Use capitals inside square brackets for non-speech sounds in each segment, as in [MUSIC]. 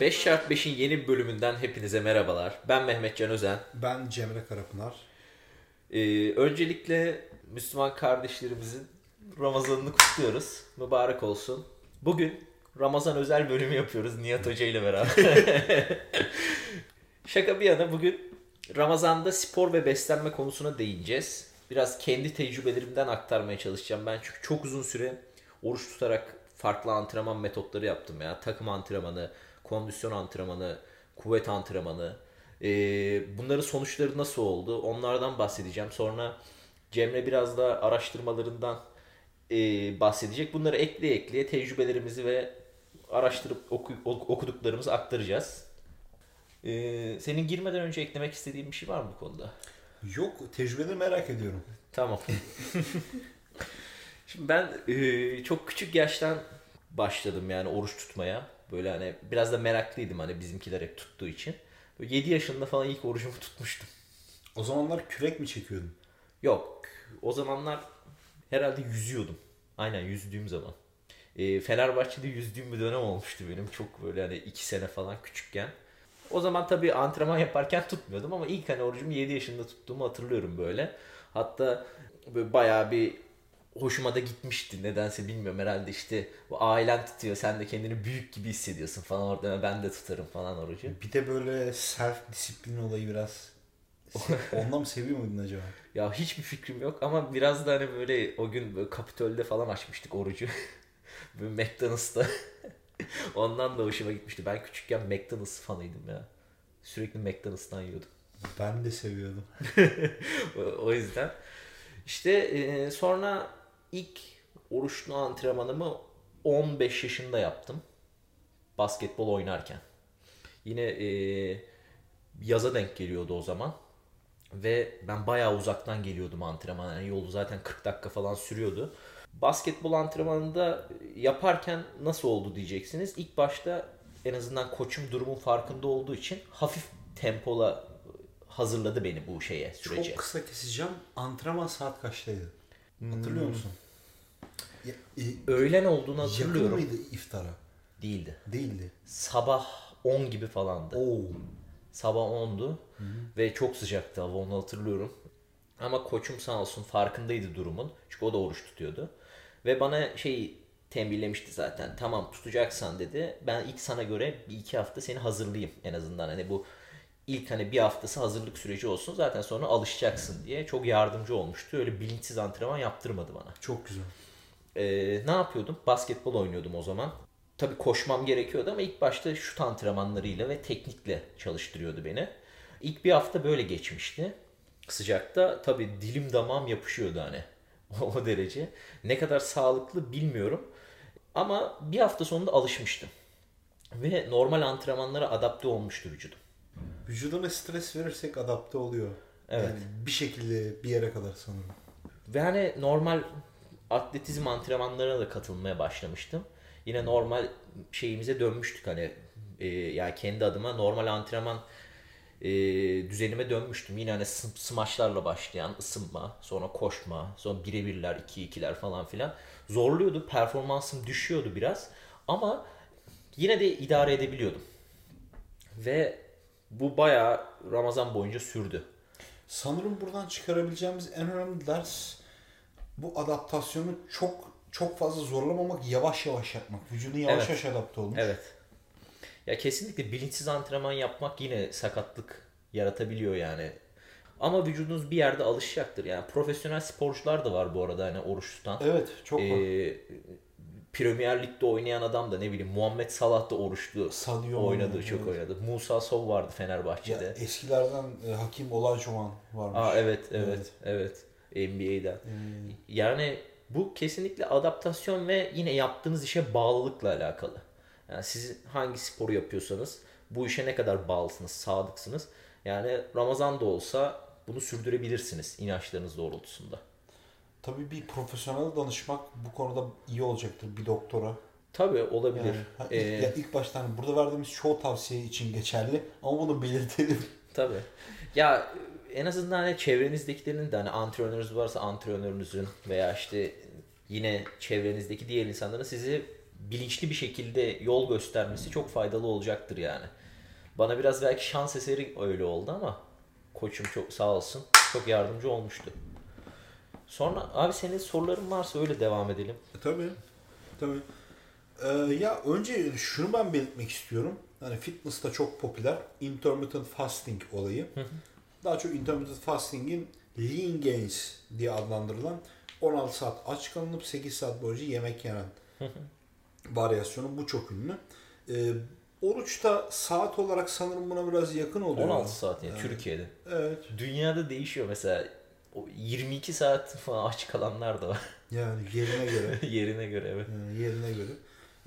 5 çarpı 5'in yeni bir bölümünden hepinize merhabalar. Ben Mehmet Can Özen. Ben Cemre Karapınar. Ee, öncelikle Müslüman kardeşlerimizin Ramazanını kutluyoruz. Mübarek olsun. Bugün Ramazan özel bölümü yapıyoruz Nihat Hoca ile beraber. [LAUGHS] Şaka bir yana bugün Ramazan'da spor ve beslenme konusuna değineceğiz. Biraz kendi tecrübelerimden aktarmaya çalışacağım. Ben çünkü çok uzun süre oruç tutarak farklı antrenman metotları yaptım ya. Takım antrenmanı, kondisyon antrenmanı, kuvvet antrenmanı. Ee, bunların sonuçları nasıl oldu? Onlardan bahsedeceğim. Sonra Cemre biraz da araştırmalarından e, bahsedecek. Bunları ekleye ekleye tecrübelerimizi ve araştırıp oku, okuduklarımızı aktaracağız. Ee, senin girmeden önce eklemek istediğin bir şey var mı bu konuda? Yok, tecrübeleri merak ediyorum. Tamam. [LAUGHS] Şimdi ben e, çok küçük yaştan başladım yani oruç tutmaya. Böyle hani biraz da meraklıydım hani bizimkiler hep tuttuğu için. Böyle 7 yaşında falan ilk orucumu tutmuştum. O zamanlar kürek mi çekiyordun? Yok. O zamanlar herhalde yüzüyordum. Aynen yüzdüğüm zaman. E, Fenerbahçe'de yüzdüğüm bir dönem olmuştu benim. Çok böyle hani 2 sene falan küçükken. O zaman tabii antrenman yaparken tutmuyordum ama ilk hani orucumu 7 yaşında tuttuğumu hatırlıyorum böyle. Hatta böyle bayağı bir hoşuma da gitmişti. Nedense bilmiyorum herhalde işte bu ailen tutuyor sen de kendini büyük gibi hissediyorsun falan orada ben de tutarım falan orucu. Bir de böyle self disiplin olayı biraz [LAUGHS] ondan mı seviyor muydun acaba? Ya hiçbir fikrim yok ama biraz da hani böyle o gün böyle Kapitol'de falan açmıştık orucu. [LAUGHS] böyle McDonald's'ta. [LAUGHS] Ondan da hoşuma gitmişti. Ben küçükken McDonald's fanıydım ya. Sürekli McDonald's'tan yiyordum. Ben de seviyordum. o yüzden. İşte e, sonra ilk oruçlu antrenmanımı 15 yaşında yaptım. Basketbol oynarken. Yine e, yaza denk geliyordu o zaman. Ve ben bayağı uzaktan geliyordum antrenmana. Yani yolu zaten 40 dakika falan sürüyordu. Basketbol antrenmanında yaparken nasıl oldu diyeceksiniz. İlk başta en azından koçum durumun farkında olduğu için hafif tempola hazırladı beni bu şeye sürece. Çok kısa keseceğim. Antrenman saat kaçtaydı? Hatırlıyor Hmm. musun? Ya, e, Öğlen olduğunu yakın hatırlıyorum. mıydı iftara? Değildi. Değildi. Sabah 10 gibi falandı. Oo. Sabah 10'du ve çok sıcaktı hava onu hatırlıyorum. Ama koçum sağ olsun farkındaydı durumun. Çünkü o da oruç tutuyordu. Ve bana şey tembihlemişti zaten. Tamam tutacaksan dedi. Ben ilk sana göre bir iki hafta seni hazırlayayım en azından. Hani bu ilk hani bir haftası hazırlık süreci olsun. Zaten sonra alışacaksın diye çok yardımcı olmuştu. Öyle bilinçsiz antrenman yaptırmadı bana. Çok güzel. Ee, ne yapıyordum? Basketbol oynuyordum o zaman. Tabii koşmam gerekiyordu ama ilk başta şut antrenmanlarıyla ve teknikle çalıştırıyordu beni. İlk bir hafta böyle geçmişti. Sıcakta tabii dilim damağım yapışıyordu hani [LAUGHS] o derece. Ne kadar sağlıklı bilmiyorum. Ama bir hafta sonunda alışmıştım. Ve normal antrenmanlara adapte olmuştu vücudum. Vücuduna stres verirsek adapte oluyor. Evet. Yani bir şekilde bir yere kadar sanırım. Ve hani normal atletizm antrenmanlarına da katılmaya başlamıştım. Yine normal şeyimize dönmüştük hani e, yani kendi adıma normal antrenman e, düzenime dönmüştüm. Yine hani smaçlarla başlayan ısınma, sonra koşma, sonra birebirler, iki ikiler falan filan. Zorluyordu, performansım düşüyordu biraz ama yine de idare edebiliyordum. Ve bu bayağı Ramazan boyunca sürdü. Sanırım buradan çıkarabileceğimiz en önemli ders bu adaptasyonu çok çok fazla zorlamamak, yavaş yavaş yapmak. Vücudun yavaş Evet. yavaş adapte olmuş. Evet. Ya kesinlikle bilinçsiz antrenman yapmak yine sakatlık yaratabiliyor yani. Ama vücudunuz bir yerde alışacaktır. Yani profesyonel sporcular da var bu arada hani oruç tutan. Evet, çok var. Ee, Premier Lig'de oynayan adam da ne bileyim Muhammed Salah da oruçlu Sadio oynadı, Mane, çok evet. oynadı. Musa Sov vardı Ya, Fenerbahçe'de. eskilerden e, Hakim Olajuwon varmış. Aa evet, evet, evet. NBA'den. Ee, Yani bu kesinlikle adaptasyon ve yine yaptığınız işe bağlılıkla alakalı. Yani siz hangi sporu yapıyorsanız bu işe ne kadar bağlısınız, sadıksınız. Yani Ramazan da olsa bunu sürdürebilirsiniz inançlarınız doğrultusunda. Tabii bir profesyonel danışmak bu konuda iyi olacaktır bir doktora. Tabii olabilir. Yani, ilk, Ee, ya ilk başta hani burada verdiğimiz çoğu tavsiye için geçerli ama bunu belirtelim. [LAUGHS] Tabii. Ya en azından hani çevrenizdekilerin de hani antrenörünüz varsa antrenörünüzün veya işte yine çevrenizdeki diğer insanların sizi bilinçli bir şekilde yol göstermesi çok faydalı olacaktır yani. Bana biraz belki şans eseri öyle oldu ama koçum çok sağ olsun çok yardımcı olmuştu. Sonra abi senin soruların varsa öyle devam edelim. E, tabii. Tabii. Ee, ya önce şunu ben belirtmek istiyorum. Hani fitness'ta çok popüler intermittent fasting olayı. Daha çok intermittent fasting'in lean gains diye adlandırılan 16 saat aç kalınıp 8 saat boyunca yemek yenen varyasyonu bu çok ünlü. Ee, oruçta saat olarak sanırım buna biraz yakın oluyor. 16 saat yani Evet. Türkiye'de. Evet. Dünyada değişiyor mesela. O 22 saat falan aç kalanlar da var. Yani yerine göre. [LAUGHS] Yerine göre evet. Yani yerine göre.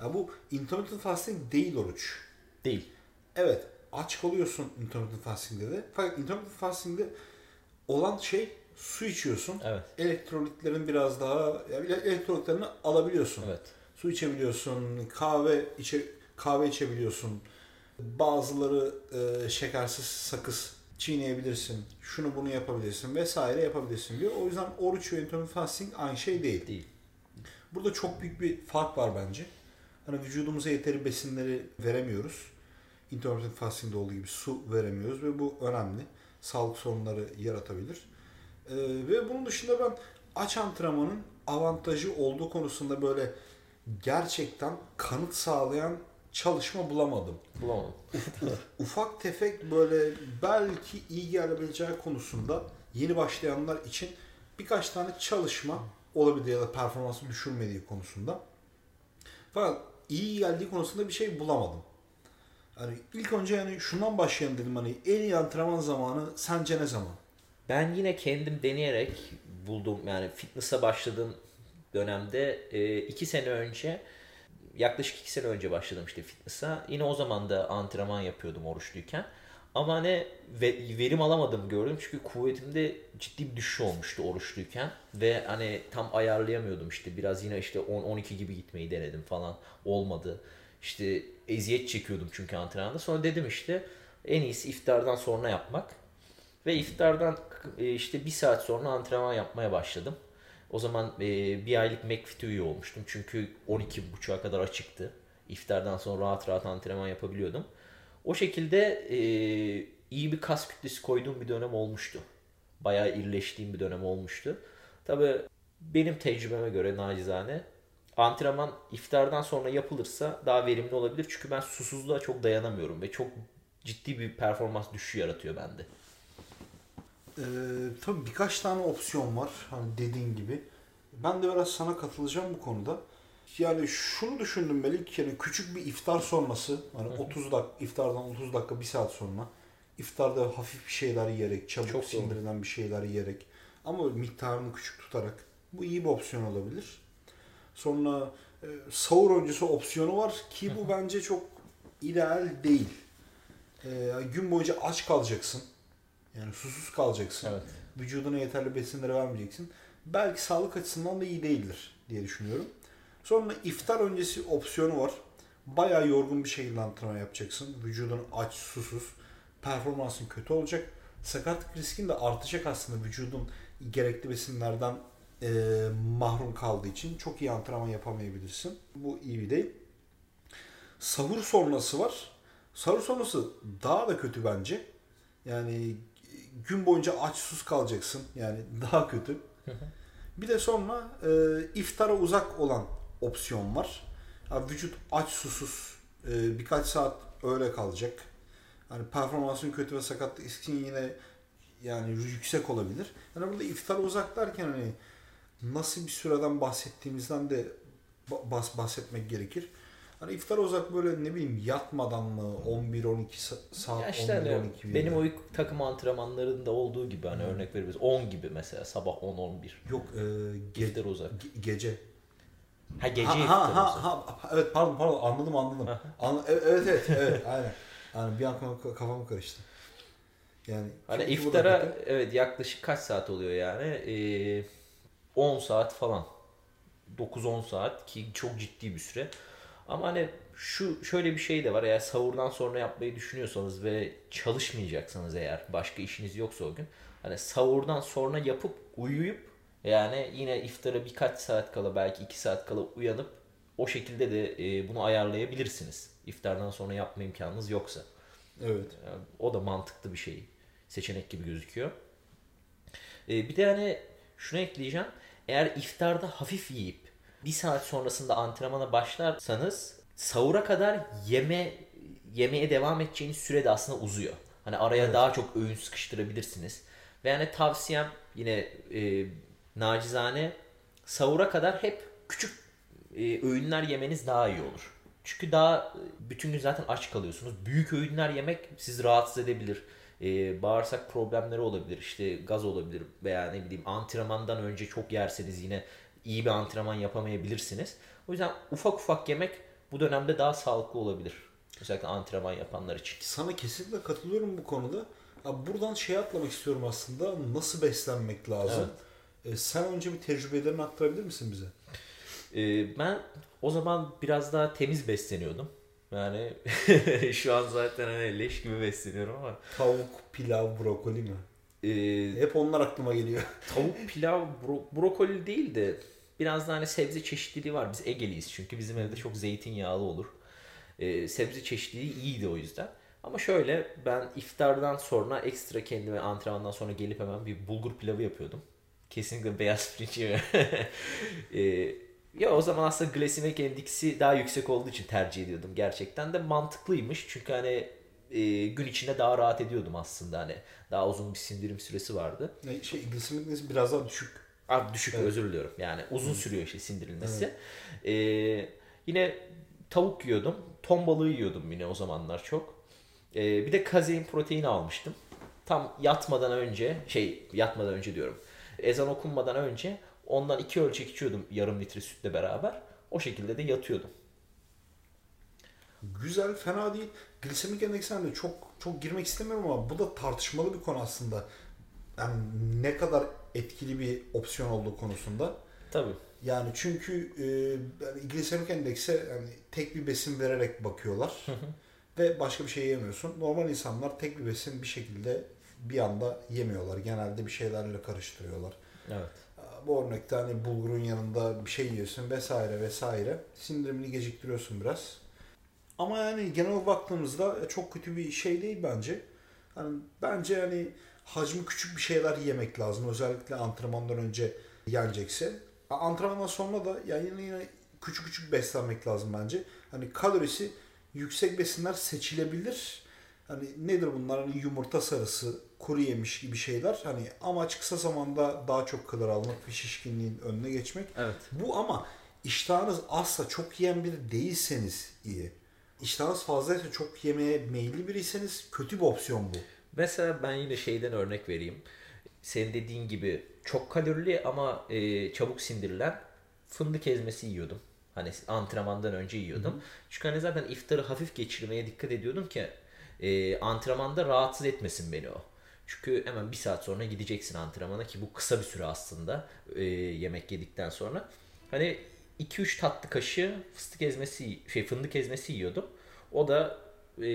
Ya bu intermittent fasting değil oruç. Değil. Evet aç kalıyorsun intermittent fasting'de de. Fakat intermittent fasting'de olan şey su içiyorsun. Evet. Elektrolitlerin biraz daha yani elektrolitlerini alabiliyorsun. Evet. Su içebiliyorsun, kahve içe kahve içebiliyorsun. Bazıları e, şekersiz sakız çiğneyebilirsin. Şunu bunu yapabilirsin vesaire yapabilirsin diyor. O yüzden oruç ve intermittent fasting aynı şey değil. Değil. Burada çok büyük bir fark var bence. Hani vücudumuza yeteri besinleri veremiyoruz. Intermittent fasting'de olduğu gibi su veremiyoruz ve bu önemli. Sağlık sorunları yaratabilir. Ee, ve bunun dışında ben aç antrenmanın avantajı olduğu konusunda böyle gerçekten kanıt sağlayan çalışma bulamadım. Bulamadım. Ufak tefek böyle belki iyi gelebileceği konusunda yeni başlayanlar için birkaç tane çalışma olabilir ya da performansı düşürmediği konusunda. Fakat iyi geldiği konusunda bir şey bulamadım. Hani ilk önce yani şundan başlayalım dedim hani en iyi antrenman zamanı sence ne zaman? Ben yine kendim deneyerek buldum yani fitness'a başladığım dönemde e, iki sene önce yaklaşık iki sene önce başladım işte fitness'a. Yine o zaman da antrenman yapıyordum oruçluyken. Ama hani ve- verim alamadım gördüm çünkü kuvvetimde ciddi bir düşüş olmuştu oruçluyken ve hani tam ayarlayamıyordum işte biraz yine işte 10-12 gibi gitmeyi denedim falan olmadı. İşte eziyet çekiyordum çünkü antrenmanda. Sonra dedim işte en iyisi iftardan sonra yapmak. Ve iftardan e, işte bir saat sonra antrenman yapmaya başladım. O zaman e, bir aylık McFit üye olmuştum. Çünkü 12.30'a kadar açıktı. İftardan sonra rahat rahat antrenman yapabiliyordum. O şekilde e, iyi bir kas kütlesi koyduğum bir dönem olmuştu. Bayağı irileştiğim bir dönem olmuştu. Tabii benim tecrübeme göre nacizane antrenman iftardan sonra yapılırsa daha verimli olabilir. Çünkü ben susuzluğa çok dayanamıyorum ve çok ciddi bir performans düşüşü yaratıyor bende. Ee, tabii birkaç tane opsiyon var hani dediğin gibi. Ben de biraz sana katılacağım bu konuda. Yani şunu düşündüm Melik yani küçük bir iftar sonrası hani 30 dak iftardan 30 dakika bir saat sonra iftarda hafif bir şeyler yiyerek çabuk Çok doğru. sindirilen bir şeyler yiyerek ama miktarını küçük tutarak bu iyi bir opsiyon olabilir. Sonra e, sahur öncesi opsiyonu var ki bu bence çok ideal değil. E, gün boyunca aç kalacaksın. Yani susuz kalacaksın. Evet. Vücuduna yeterli besinleri vermeyeceksin. Belki sağlık açısından da iyi değildir diye düşünüyorum. Sonra iftar öncesi opsiyonu var. Bayağı yorgun bir şekilde antrenman yapacaksın. Vücudun aç, susuz. Performansın kötü olacak. Sakatlık riskin de artacak aslında vücudun gerekli besinlerden e, mahrum kaldığı için çok iyi antrenman yapamayabilirsin. Bu iyi bir değil. Sahur sonrası var. Sahur sonrası daha da kötü bence. Yani gün boyunca aç sus kalacaksın. Yani daha kötü. Bir de sonra e, iftara uzak olan opsiyon var. Ya vücut aç susuz e, birkaç saat öyle kalacak. Hani performansın kötü ve sakatlık riskin yine yani yüksek olabilir. Yani burada iftara uzak derken hani nasıl bir süreden bahsettiğimizden de ba- bahs- bahsetmek gerekir. Hani iftara uzak böyle ne bileyim yatmadan mı 11-12 sa- saat işte hani 11-12 benim o takım antrenmanlarında olduğu gibi hani örnek verebiliriz. 10 gibi mesela sabah 10-11. Yok e, ge- İftar uzak. ge- gece. Ha gece ha, iftar ha, uzak. ha, ha, evet pardon pardon anladım anladım. Anla- evet evet evet, evet [LAUGHS] aynen. Yani bir an kafam, karıştı. Yani Hani iftara bakın. evet yaklaşık kaç saat oluyor yani? Ee, 10 saat falan. 9-10 saat ki çok ciddi bir süre. Ama hani şu şöyle bir şey de var. Eğer sahurdan sonra yapmayı düşünüyorsanız ve çalışmayacaksanız eğer başka işiniz yoksa o gün hani sahurdan sonra yapıp uyuyup yani yine iftara birkaç saat kala belki 2 saat kala uyanıp o şekilde de e, bunu ayarlayabilirsiniz. İftardan sonra yapma imkanınız yoksa. Evet. Yani o da mantıklı bir şey. Seçenek gibi gözüküyor. E, bir de hani şunu ekleyeceğim. Eğer iftarda hafif yiyip bir saat sonrasında antrenmana başlarsanız sahura kadar yeme yemeye devam edeceğiniz süre de aslında uzuyor. Hani araya daha çok öğün sıkıştırabilirsiniz. Ve yani tavsiyem yine e, nacizane sahura kadar hep küçük e, öğünler yemeniz daha iyi olur. Çünkü daha e, bütün gün zaten aç kalıyorsunuz. Büyük öğünler yemek sizi rahatsız edebilir. E, bağırsak problemleri olabilir. işte gaz olabilir veya ne bileyim antrenmandan önce çok yerseniz yine iyi bir antrenman yapamayabilirsiniz. O yüzden ufak ufak yemek bu dönemde daha sağlıklı olabilir. Özellikle antrenman yapanlar için. Sana kesinlikle katılıyorum bu konuda. Abi buradan şey atlamak istiyorum aslında. Nasıl beslenmek lazım? E, sen önce bir tecrübelerini aktarabilir misin bize? Ee, ben o zaman biraz daha temiz besleniyordum. Yani [LAUGHS] şu an zaten hani leş gibi besleniyorum ama Tavuk, pilav, brokoli mi? e, Hep onlar aklıma geliyor. tavuk pilav bro- brokoli değil de biraz da hani sebze çeşitliliği var. Biz Egeliyiz çünkü bizim evde çok zeytinyağlı olur. Ee, sebze çeşitliliği iyiydi o yüzden. Ama şöyle ben iftardan sonra ekstra kendime antrenmandan sonra gelip hemen bir bulgur pilavı yapıyordum. Kesinlikle beyaz pirinç. [LAUGHS] Ee, ya o zaman aslında glisemik endeksi daha yüksek olduğu için tercih ediyordum gerçekten de mantıklıymış. Çünkü hani e, gün içinde daha rahat ediyordum aslında hani daha uzun bir sindirim süresi vardı. Şey, glisemik indeksi biraz daha düşük. Abi düşük Evet. özür diliyorum. Yani uzun sürüyor işte sindirilmesi. Ee, yine tavuk yiyordum. Ton balığı yiyordum yine o zamanlar çok. Ee, bir de kazein proteini almıştım. Tam yatmadan önce şey yatmadan önce diyorum. Ezan okunmadan önce ondan iki ölçek içiyordum yarım litre sütle beraber. O şekilde de yatıyordum. Güzel, fena değil. Glisemik endeksine de çok çok girmek istemiyorum ama bu da tartışmalı bir konu aslında. Yani ne kadar etkili bir opsiyon olduğu konusunda. Tabii. Yani çünkü e, yani glisemik endekse yani tek bir besin vererek bakıyorlar. ve başka bir şey yemiyorsun. Normal insanlar tek bir besin bir şekilde bir anda yemiyorlar. Genelde bir şeylerle karıştırıyorlar. Evet. Bu örnekte hani bulgurun yanında bir şey yiyorsun vesaire vesaire. Sindirimini geciktiriyorsun biraz. Ama yani genel baktığımızda çok kötü bir şey değil bence. Hani bence hani hacmi küçük bir şeyler yemek lazım. Özellikle antrenmandan önce yenecekse. Antrenmandan sonra da yani yine, yine küçük küçük beslenmek lazım bence. Hani kalorisi yüksek besinler seçilebilir. Hani nedir bunlar? Hani yumurta sarısı, kuru yemiş gibi şeyler. Hani amaç kısa zamanda daha çok kalori almak ve şişkinliğin önüne geçmek. Evet. Bu ama iştahınız azsa çok yiyen biri değilseniz iyi. İştahınız fazlaysa çok yemeye meyilli biriyseniz kötü bir opsiyon bu. Mesela ben yine şeyden örnek vereyim. Senin dediğin gibi çok kalorili ama e, çabuk sindirilen fındık ezmesi yiyordum. Hani antrenmandan önce yiyordum. Çünkü hani zaten iftarı hafif geçirmeye dikkat ediyordum ki e, antrenmanda rahatsız etmesin beni o. Çünkü hemen bir saat sonra gideceksin antrenmana ki bu kısa bir süre aslında e, yemek yedikten sonra. Hani 2-3 tatlı kaşığı fıstık ezmesi, şey fındık ezmesi yiyordum. O da e,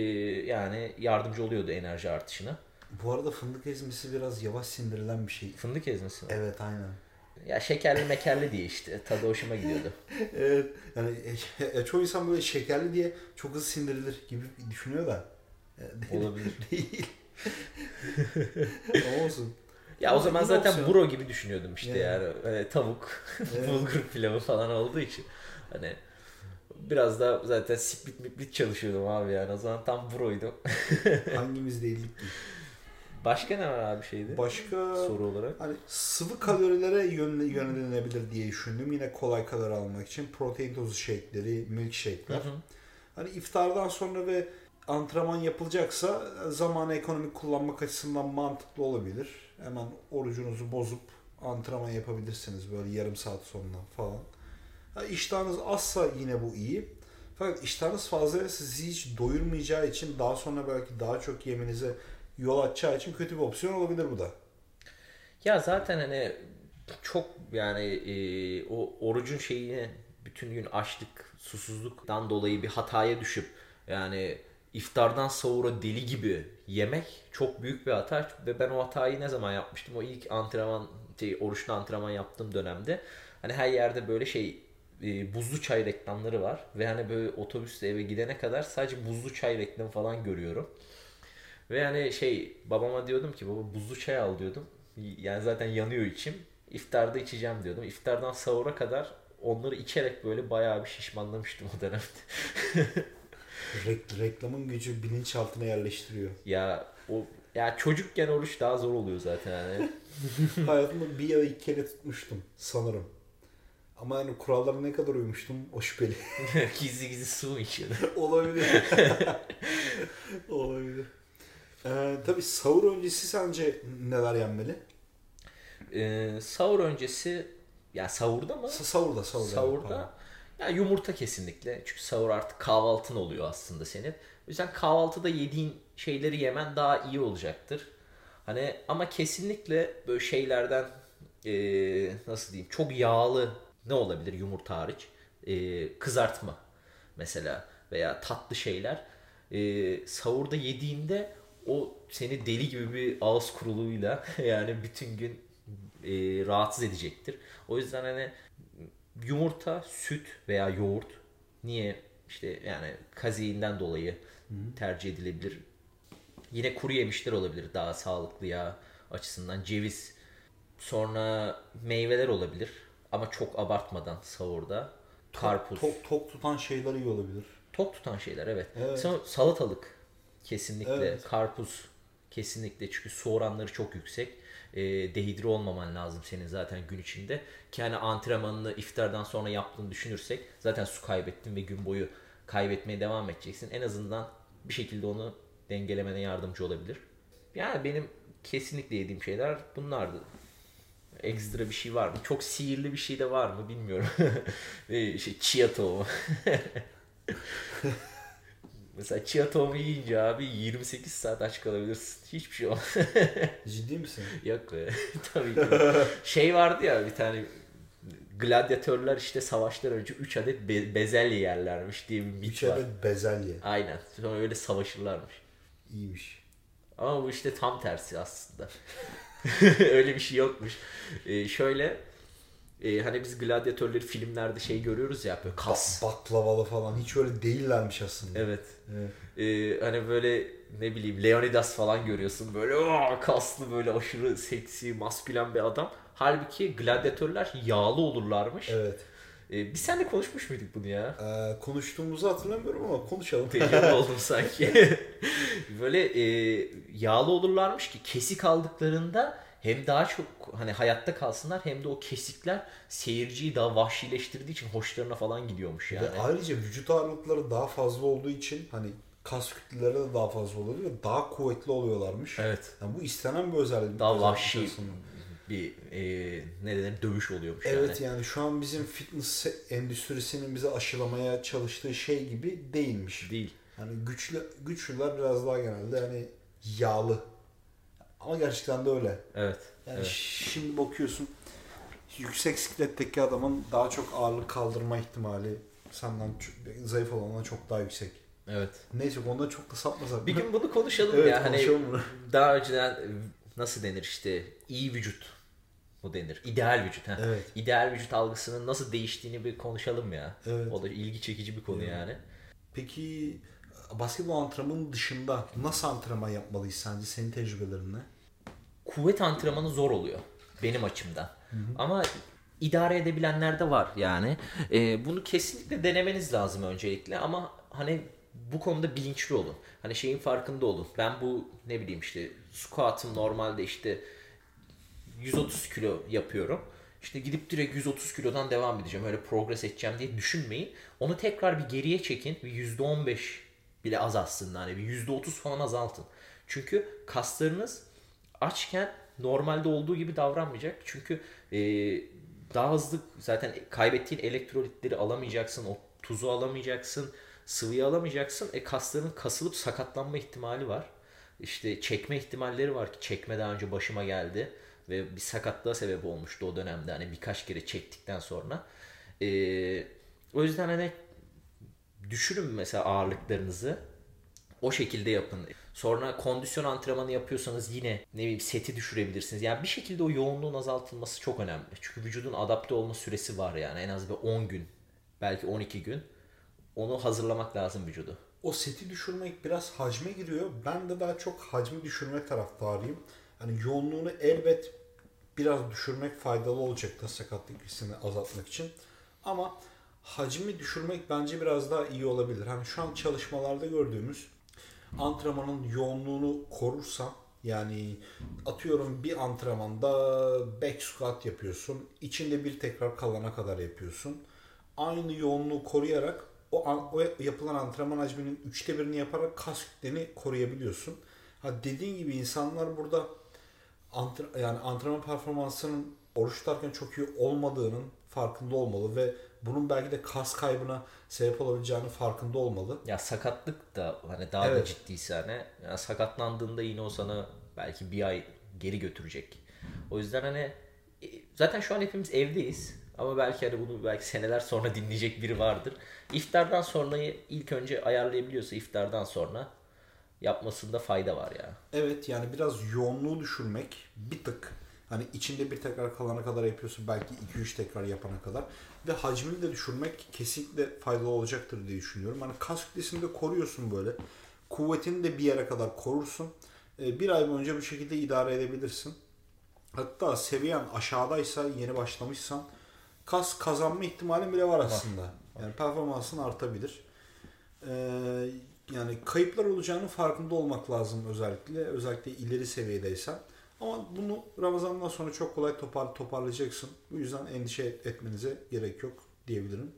yani yardımcı oluyordu enerji artışına. Bu arada fındık ezmesi biraz yavaş sindirilen bir şey. Fındık ezmesi mi? Evet aynen. Ya şekerli mekerli diye işte. Tadı hoşuma gidiyordu. [LAUGHS] Evet yani e, çoğu insan böyle şekerli diye çok hızlı sindirilir gibi düşünüyor da. E, Olabilir. [LAUGHS] Değil. Ama olsun. Ya o Ama zaman zaten opsiyon. buro gibi düşünüyordum işte Yani. yani. Hani tavuk, [LAUGHS] bulgur pilavı falan olduğu için. Hani biraz da zaten split miplit çalışıyordum abi yani. O zaman tam buroydu. [LAUGHS] Hangimiz değildik ki? Başka ne var abi şeydi? Başka Soru olarak. hani sıvı kalorilere yön- yönelinebilir diye düşündüm. Yine kolay kalori almak için protein tozu shake'leri, milkshake'ler. Hı hı. Hani iftardan sonra ve antrenman yapılacaksa zamanı ekonomik kullanmak açısından mantıklı olabilir. Hemen orucunuzu bozup antrenman yapabilirsiniz böyle yarım saat sonra falan. Ha, azsa yine bu iyi. Fakat iştahınız fazlaysa sizi hiç doyurmayacağı için daha sonra belki daha çok yemenize yol açacağı için kötü bir opsiyon olabilir bu da. Ya zaten hani çok yani e, o orucun şeyini bütün gün açlık, susuzluktan dolayı bir hataya düşüp yani iftardan sahura deli gibi yemek çok büyük bir hata ve ben o hatayı ne zaman yapmıştım? O ilk antrenman, şey, oruçlu antrenman yaptığım dönemde hani her yerde böyle şey e, buzlu çay reklamları var. Ve hani böyle otobüsle eve gidene kadar sadece buzlu çay reklamı falan görüyorum. Ve hani şey babama diyordum ki baba buzlu çay al diyordum. Yani zaten yanıyor içim. İftarda içeceğim diyordum. İftardan sahura kadar onları içerek böyle bayağı bir şişmanlamıştım o dönemde. [LAUGHS] Rek- reklamın gücü bilinçaltına yerleştiriyor. ya o ya çocukken oruç daha zor oluyor zaten hani. [LAUGHS] Hayatımda bir ya iki kere tutmuştum sanırım. Ama yani kurallara ne kadar uymuştum o şüpheli. [LAUGHS] gizli gizli su mu içiyordu? [LAUGHS] Olabilir. [LAUGHS] Olabilir. Ee, tabii sahur öncesi sence neler yenmeli? Ee, sahur öncesi ya sahurda mı? Sa- Sahurda, sahurda. Sahurda ya yumurta kesinlikle. Çünkü sahur artık kahvaltın oluyor aslında senin. O yüzden kahvaltıda yediğin şeyleri yemen daha iyi olacaktır. Hani ama kesinlikle böyle şeylerden eee, nasıl diyeyim çok yağlı ne olabilir yumurta hariç Eee, kızartma mesela veya tatlı şeyler Eee sahurda yediğinde o seni deli gibi bir ağız kuruluğuyla [LAUGHS] yani bütün gün eee, rahatsız edecektir. O yüzden hani yumurta, süt veya yoğurt niye işte yani kazeinden dolayı tercih edilebilir. Yine kuru yemişler olabilir daha sağlıklı yağ açısından. Ceviz, sonra meyveler olabilir ama çok abartmadan sahurda. Karpuz. Tok, Tok, tok tutan şeyler iyi olabilir. tutan şeyler evet. Evet. Salatalık kesinlikle. Evet. Karpuz kesinlikle çünkü su oranları çok yüksek. E, dehidre olmaman lazım senin zaten gün içinde. Ki hani antrenmanını iftardan sonra yaptığını düşünürsek zaten su kaybettin ve gün boyu kaybetmeye devam edeceksin. En azından bir şekilde onu dengelemene yardımcı olabilir. Yani benim kesinlikle yediğim şeyler bunlardı. Ekstra bir şey var mı? Çok sihirli bir şey de var mı bilmiyorum. [LAUGHS] Ee, şey, chia tohumu. [LAUGHS] Mesela chia tohumu yiyince abi 28 saat aç kalabilirsin. Hiçbir şey olmaz. [LAUGHS] Ciddi misin? Yok be. Tabii ki. Şey vardı ya bir tane gladyatörler işte savaştan önce 3 adet be- bezelye yerlermiş diye bir mit Üç var. adet bezelye. Aynen. Sonra öyle savaşırlarmış. İyiymiş. Ama bu işte tam tersi aslında. [LAUGHS] öyle bir şey yokmuş. Ee, şöyle e, hani biz gladyatörleri filmlerde şey görüyoruz ya böyle kas. Ba- baklavalı falan hiç öyle değillermiş aslında. Evet. Evet. Ee, hani böyle ne bileyim Leonidas falan görüyorsun böyle "Aa!" kaslı böyle aşırı seksi maskülen bir adam. Halbuki gladyatörler yağlı olurlarmış. Evet. Ee, biz seninle konuşmuş muyduk bunu ya? Ee, konuştuğumuzu hatırlamıyorum ama konuşalım. Tecrübe [LAUGHS] oldum sanki. böyle e, yağlı olurlarmış ki kesik aldıklarında hem daha çok hani hayatta kalsınlar hem de o kesikler seyirciyi daha vahşileştirdiği için hoşlarına falan gidiyormuş yani. Ve ayrıca vücut ağırlıkları daha fazla olduğu için hani kas kütleleri de daha fazla oluyor ve daha kuvvetli oluyorlarmış. Evet. Yani bu istenen bir özellik. Daha özellik vahşi aslında. Bir e, ne denir dövüş oluyormuş Evet yani. yani şu an bizim fitness endüstrisinin bize aşılamaya çalıştığı şey gibi değilmiş. Değil. Yani güçlü güçlüler biraz daha genelde hani yağlı. Ama gerçekten de öyle. Evet. Yani evet. şimdi bakıyorsun yüksek sikletteki adamın daha çok ağırlık kaldırma ihtimali senden zayıf olana çok daha yüksek. Evet. Neyse konuda çok da sapmasak. Bir gün bunu konuşalım Evet, ya. Hani bunu. daha önceden e, nasıl denir işte iyi vücut bu denir. İdeal vücut. Ha. Evet. İdeal vücut algısının nasıl değiştiğini bir konuşalım ya. Evet. O da ilgi çekici bir konu Evet. yani. Peki basketbol antrenmanının dışında nasıl antrenman yapmalıyız sence senin tecrübelerinle? Kuvvet antrenmanı zor oluyor benim açımdan. Ama idare edebilenler de var yani. Ee, bunu kesinlikle denemeniz lazım öncelikle ama hani bu konuda bilinçli olun. Hani şeyin farkında olun. Ben bu ne bileyim işte squat'ım normalde işte 130 kilo yapıyorum. İşte gidip direkt 130 kilodan devam edeceğim. Öyle progres edeceğim diye düşünmeyin. Onu tekrar bir geriye çekin. Bir %15 bile az aslında. Hani bir %30 falan azaltın. Çünkü kaslarınız açken normalde olduğu gibi davranmayacak. Çünkü e, daha hızlı zaten kaybettiğin elektrolitleri alamayacaksın. O tuzu alamayacaksın. Sıvıyı alamayacaksın. E kasların kasılıp sakatlanma ihtimali var. İşte çekme ihtimalleri var ki çekme daha önce başıma geldi ve bir sakatlığa sebep olmuştu o dönemde hani birkaç kere çektikten sonra. Ee, o yüzden hani düşürün mesela ağırlıklarınızı o şekilde yapın. Sonra kondisyon antrenmanı yapıyorsanız yine ne bileyim seti düşürebilirsiniz. Yani bir şekilde o yoğunluğun azaltılması çok önemli. Çünkü vücudun adapte olma süresi var yani en az bir 10 gün belki 12 gün onu hazırlamak lazım vücudu. O seti düşürmek biraz hacme giriyor. Ben de daha çok hacmi düşürme taraftarıyım. Hani yoğunluğunu elbet biraz düşürmek faydalı olacaktır sakatlık riskini azaltmak için. Ama hacmi düşürmek bence biraz daha iyi olabilir. Hani şu an çalışmalarda gördüğümüz antrenmanın yoğunluğunu korursan yani atıyorum bir antrenmanda back squat yapıyorsun. içinde bir tekrar kalana kadar yapıyorsun. Aynı yoğunluğu koruyarak o, an- o yapılan antrenman hacminin üçte birini yaparak kas kütleni koruyabiliyorsun. Ha dediğin gibi insanlar burada antre- yani antrenman performansının oruç tutarken çok iyi olmadığının farkında olmalı ve bunun belki de kas kaybına sebep olabileceğinin farkında olmalı. Ya sakatlık da hani daha da Evet. ciddiyse hani yani sakatlandığında yine o sana belki bir ay geri götürecek. O yüzden hani e, zaten şu an hepimiz evdeyiz. Ama belki hani bunu belki seneler sonra dinleyecek biri vardır. İftardan sonrayı ilk önce ayarlayabiliyorsa iftardan sonra yapmasında fayda var ya. Evet yani biraz yoğunluğu düşürmek bir tık hani içinde bir tekrar kalana kadar yapıyorsun belki 2-3 tekrar yapana kadar ve hacmini de düşürmek kesinlikle faydalı olacaktır diye düşünüyorum. Hani kas kütlesini de koruyorsun böyle. Kuvvetini de bir yere kadar korursun. Ee, Bir ay boyunca bu şekilde idare edebilirsin. Hatta seviyen aşağıdaysa yeni başlamışsan kas kazanma ihtimalin bile var aslında. Yani performansın artabilir. Ee, yani kayıplar olacağının farkında olmak lazım özellikle. Özellikle ileri seviyedeysen. Ama bunu Ramazan'dan sonra çok kolay topar, toparlayacaksın. Bu yüzden endişe etmenize gerek yok diyebilirim.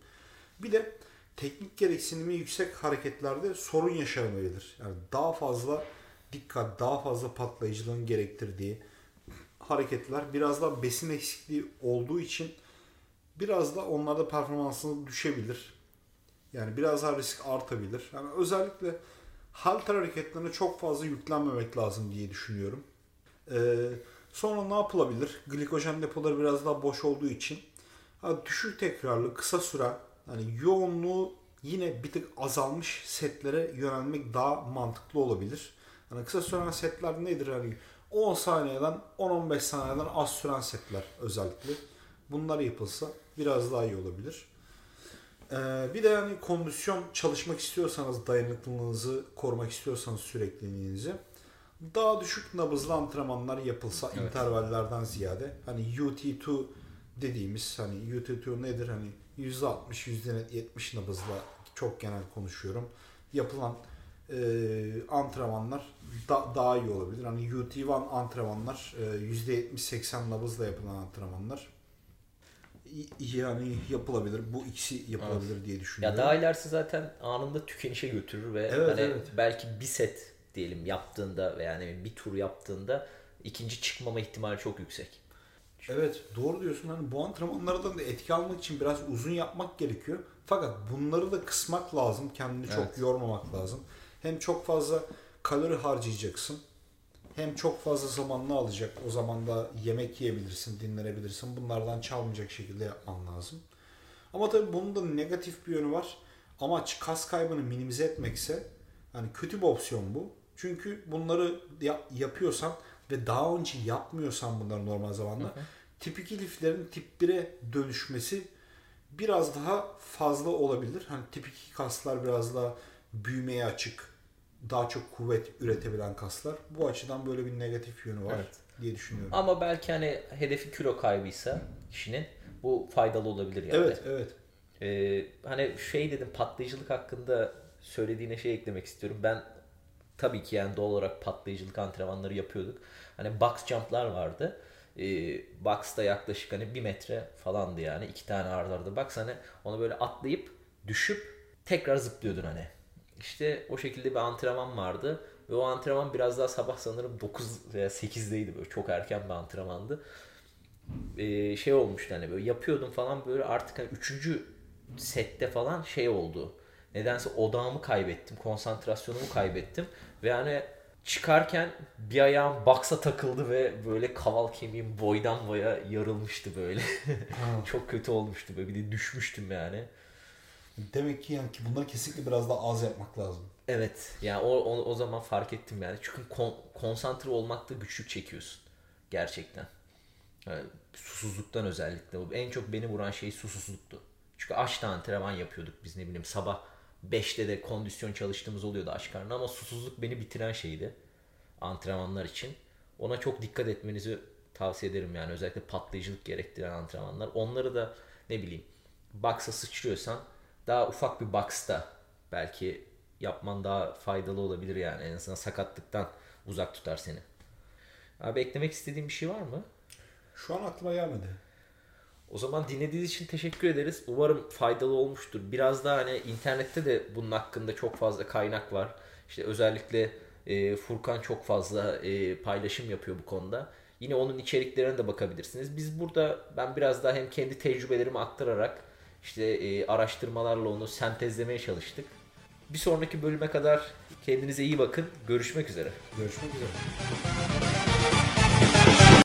Bir de teknik gereksinimi yüksek hareketlerde sorun yaşanabilir. Yani daha fazla dikkat, daha fazla patlayıcılığın gerektirdiği hareketler biraz daha besin eksikliği olduğu için biraz da onlarda performansınız düşebilir. Yani biraz daha risk artabilir. Yani özellikle halter hareketlerine çok fazla yüklenmemek lazım diye düşünüyorum. Ee, sonra ne yapılabilir? Glikojen depoları biraz daha boş olduğu için ha, düşük tekrarlı, kısa süren hani yoğunluğu yine bir tık azalmış setlere yönelmek daha mantıklı olabilir. Hani kısa süren setler nedir? Hani 10 saniyeden 10-15 saniyeden az süren setler özellikle. Bunlar yapılsa biraz daha iyi olabilir. Ee, bir de yani kondisyon çalışmak istiyorsanız, dayanıklılığınızı korumak istiyorsanız sürekliliğinizi daha düşük nabızlı antrenmanlar yapılsa Evet. intervallerden ziyade hani UT2 dediğimiz hani UT2 nedir hani %60 %70 nabızla çok genel konuşuyorum. Yapılan e, antrenmanlar da, daha iyi olabilir. Hani UT1 antrenmanlar e, %70-80 nabızla yapılan antrenmanlar yani yapılabilir. Bu ikisi yapılabilir diye Ya düşünüyorum. daha ilerisi zaten anında tükenişe götürür ve Evet, hani evet. belki bir set diyelim yaptığında ve yani bir tur yaptığında ikinci çıkmama ihtimali çok yüksek. Evet doğru diyorsun. Hani bu antrenmanlardan da etki almak için biraz uzun yapmak gerekiyor. Fakat bunları da kısmak lazım. Kendini çok Evet. yormamak lazım. Hem çok fazla kalori harcayacaksın. Hem çok fazla zamanını alacak. O zaman da yemek yiyebilirsin, dinlenebilirsin. Bunlardan çalmayacak şekilde yapman lazım. Ama tabii bunun da negatif bir yönü var. Amaç kas kaybını minimize etmekse hani kötü bir opsiyon bu. Çünkü bunları ya- yapıyorsan ve daha önce yapmıyorsan bunları normal zamanda tip 2 liflerin tip 1'e dönüşmesi biraz daha fazla olabilir. Hani tip 2 kaslar biraz daha büyümeye açık, daha çok kuvvet üretebilen kaslar. Bu açıdan böyle bir negatif yönü var Evet. diye düşünüyorum. Ama belki hani hedefi kilo kaybıysa kişinin bu faydalı olabilir yani. Evet, evet. Ee, hani şey dedim patlayıcılık hakkında söylediğine şey eklemek istiyorum. Ben tabii ki yani doğal olarak patlayıcılık antrenmanları yapıyorduk. Hani box jump'lar vardı. Ee, box'ta yaklaşık hani bir metre falandı yani. iki tane arda arda box hani onu böyle atlayıp düşüp tekrar zıplıyordun hani. İşte o şekilde bir antrenman vardı. Ve o antrenman biraz daha sabah sanırım 9 veya 8'deydi böyle çok erken bir antrenmandı e, şey olmuştu hani böyle yapıyordum falan böyle artık hani üçüncü sette falan şey oldu. Nedense odağımı kaybettim, konsantrasyonumu kaybettim ve yani çıkarken bir ayağım baksa takıldı ve böyle kaval kemiğim boydan boya yarılmıştı böyle. [LAUGHS] Çok kötü olmuştu böyle bir de düşmüştüm yani. Demek ki yani ki bunları kesinlikle biraz daha az yapmak lazım. Evet yani o, o, o zaman fark ettim yani. Çünkü kon- konsantre olmakta güçlük çekiyorsun. Gerçekten. Yani susuzluktan özellikle. En çok beni vuran şey susuzluktu. Çünkü açta antrenman yapıyorduk biz ne bileyim sabah 5'te de kondisyon çalıştığımız oluyordu aç karnına ama susuzluk beni bitiren şeydi antrenmanlar için. Ona çok dikkat etmenizi tavsiye ederim yani özellikle patlayıcılık gerektiren antrenmanlar. Onları da ne bileyim box'a sıçrıyorsan daha ufak bir box'ta belki yapman daha faydalı olabilir yani. En azından sakatlıktan uzak tutar seni. Abi eklemek istediğin bir şey var mı? Şu an aklıma gelmedi. O zaman dinlediğiniz için teşekkür ederiz. Umarım faydalı olmuştur. Biraz daha hani internette de bunun hakkında çok fazla kaynak var. İşte özellikle e, Furkan çok fazla e, paylaşım yapıyor bu konuda. Yine onun içeriklerine de bakabilirsiniz. Biz burada ben biraz daha hem kendi tecrübelerimi aktararak işte e, araştırmalarla onu sentezlemeye çalıştık. Bir sonraki bölüme kadar kendinize iyi bakın. Görüşmek üzere. Görüşmek üzere.